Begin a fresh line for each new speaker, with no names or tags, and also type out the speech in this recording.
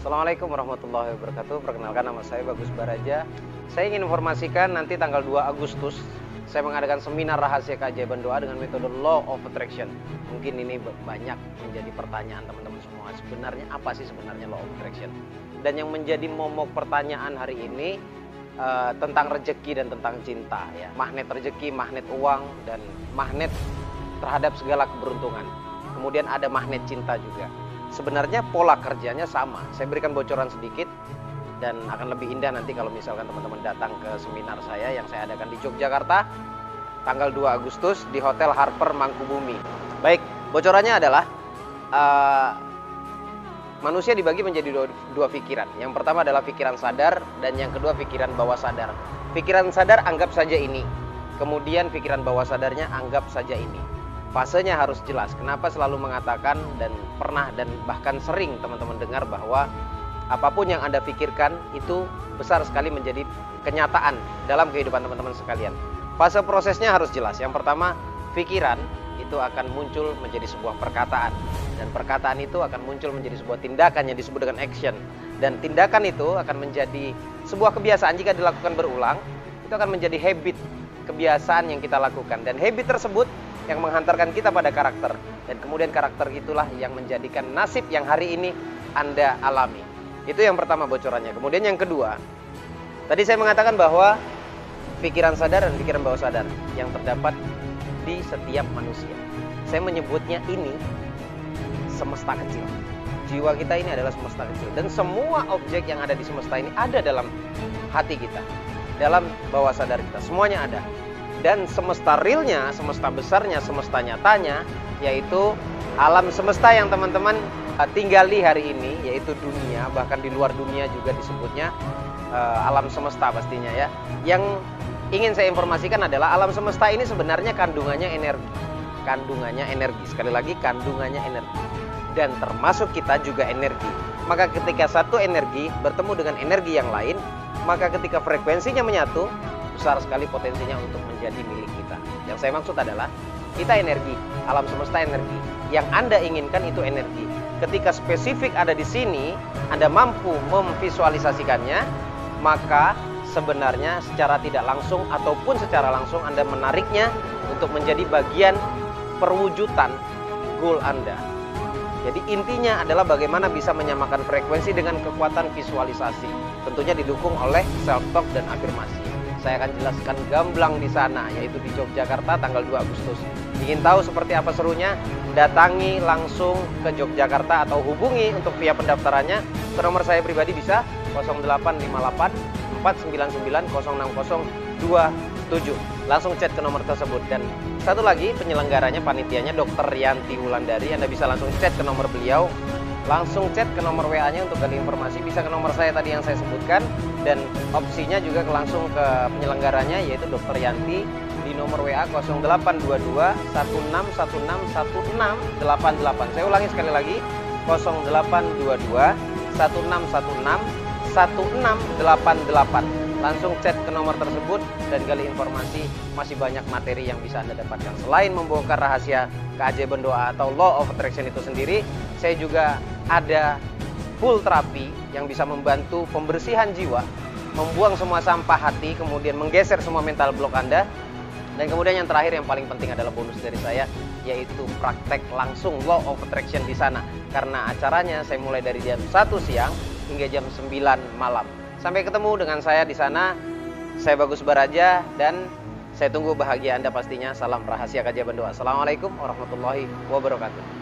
Assalamualaikum warahmatullahi wabarakatuh. Perkenalkan nama saya Bagus Baraja. Saya ingin informasikan nanti tanggal 2 Agustus saya mengadakan seminar rahasia keajaiban doa dengan metode Law of Attraction. Mungkin ini banyak menjadi pertanyaan teman-teman semua. Sebenarnya apa sih sebenarnya Law of Attraction? Dan yang menjadi momok pertanyaan hari ini uh, tentang rejeki dan tentang cinta ya. Magnet rejeki, magnet uang dan magnet terhadap segala keberuntungan. Kemudian ada magnet cinta juga sebenarnya pola kerjanya sama. Saya berikan bocoran sedikit dan akan lebih indah nanti kalau misalkan teman-teman datang ke seminar saya yang saya adakan di Yogyakarta tanggal 2 Agustus di Hotel Harper Mangkubumi. Baik, bocorannya adalah uh, manusia dibagi menjadi dua, dua pikiran. Yang pertama adalah pikiran sadar dan yang kedua pikiran bawah sadar. Pikiran sadar anggap saja ini. Kemudian pikiran bawah sadarnya anggap saja ini fasenya harus jelas. Kenapa selalu mengatakan dan pernah dan bahkan sering teman-teman dengar bahwa apa pun yang Anda pikirkan itu besar sekali menjadi kenyataan dalam kehidupan teman-teman sekalian. Fase prosesnya harus jelas. Yang pertama, pikiran itu akan muncul menjadi sebuah perkataan dan perkataan itu akan muncul menjadi sebuah tindakan yang disebut dengan action dan tindakan itu akan menjadi sebuah kebiasaan jika dilakukan berulang itu akan menjadi habit kebiasaan yang kita lakukan dan habit tersebut yang menghantarkan kita pada karakter dan kemudian karakter itulah yang menjadikan nasib yang hari ini Anda alami. Itu yang pertama bocorannya. Kemudian yang kedua, tadi saya mengatakan bahwa pikiran sadar dan pikiran bawah sadar yang terdapat di setiap manusia. Saya menyebutnya ini semesta kecil. Jiwa kita ini adalah semesta kecil dan semua objek yang ada di semesta ini ada dalam hati kita, dalam bawah sadar kita. Semuanya ada dan semesta realnya, semesta besarnya, semesta nyatanya, yaitu alam semesta yang teman-teman uh, tinggali hari ini, yaitu dunia, bahkan di luar dunia juga disebutnya uh, alam semesta pastinya ya. Yang ingin saya informasikan adalah alam semesta ini sebenarnya kandungannya energi, kandungannya energi. Sekali lagi kandungannya energi, dan termasuk kita juga energi. Maka ketika satu energi bertemu dengan energi yang lain, maka ketika frekuensinya menyatu, besar sekali potensinya untuk menjadi milik kita. Yang saya maksud adalah kita energi, alam semesta energi. Yang Anda inginkan itu energi. Ketika spesifik ada di sini, Anda mampu memvisualisasikannya, maka sebenarnya secara tidak langsung ataupun secara langsung Anda menariknya untuk menjadi bagian perwujudan goal Anda. Jadi intinya adalah bagaimana bisa menyamakan frekuensi dengan kekuatan visualisasi. Tentunya didukung oleh self talk dan afirmasi. Saya akan jelaskan gamblang di sana, yaitu di Yogyakarta tanggal 2 Agustus. Ingin tahu seperti apa serunya? Datangi langsung ke Yogyakarta atau hubungi untuk via pendaftarannya nomor saya pribadi bisa 0858 499 06027. Langsung chat ke nomor tersebut dan satu lagi penyelenggaranya panitianya Dr. Yanti Wulandari. Anda bisa langsung chat ke nomor beliau langsung chat ke nomor WA-nya untuk gali informasi bisa ke nomor saya tadi yang saya sebutkan dan opsinya juga langsung ke penyelenggaranya yaitu Dr. Yanti di nomor WA 0822 16161688. Saya ulangi sekali lagi 0822 1616 1688 langsung chat ke nomor tersebut dan gali informasi masih banyak materi yang bisa Anda dapatkan. Selain membongkar rahasia keajaiban doa atau law of attraction itu sendiri, saya juga ada full terapi yang bisa membantu pembersihan jiwa, membuang semua sampah hati, kemudian menggeser semua mental block Anda. Dan kemudian yang terakhir yang paling penting adalah bonus dari saya yaitu praktek langsung law of attraction di sana. Karena acaranya saya mulai dari jam 1 siang hingga jam 9 malam. Sampai ketemu dengan saya di sana. Saya Bagus Baraja dan saya tunggu bahagia Anda pastinya. Salam rahasia kajian doa. Assalamualaikum warahmatullahi wabarakatuh.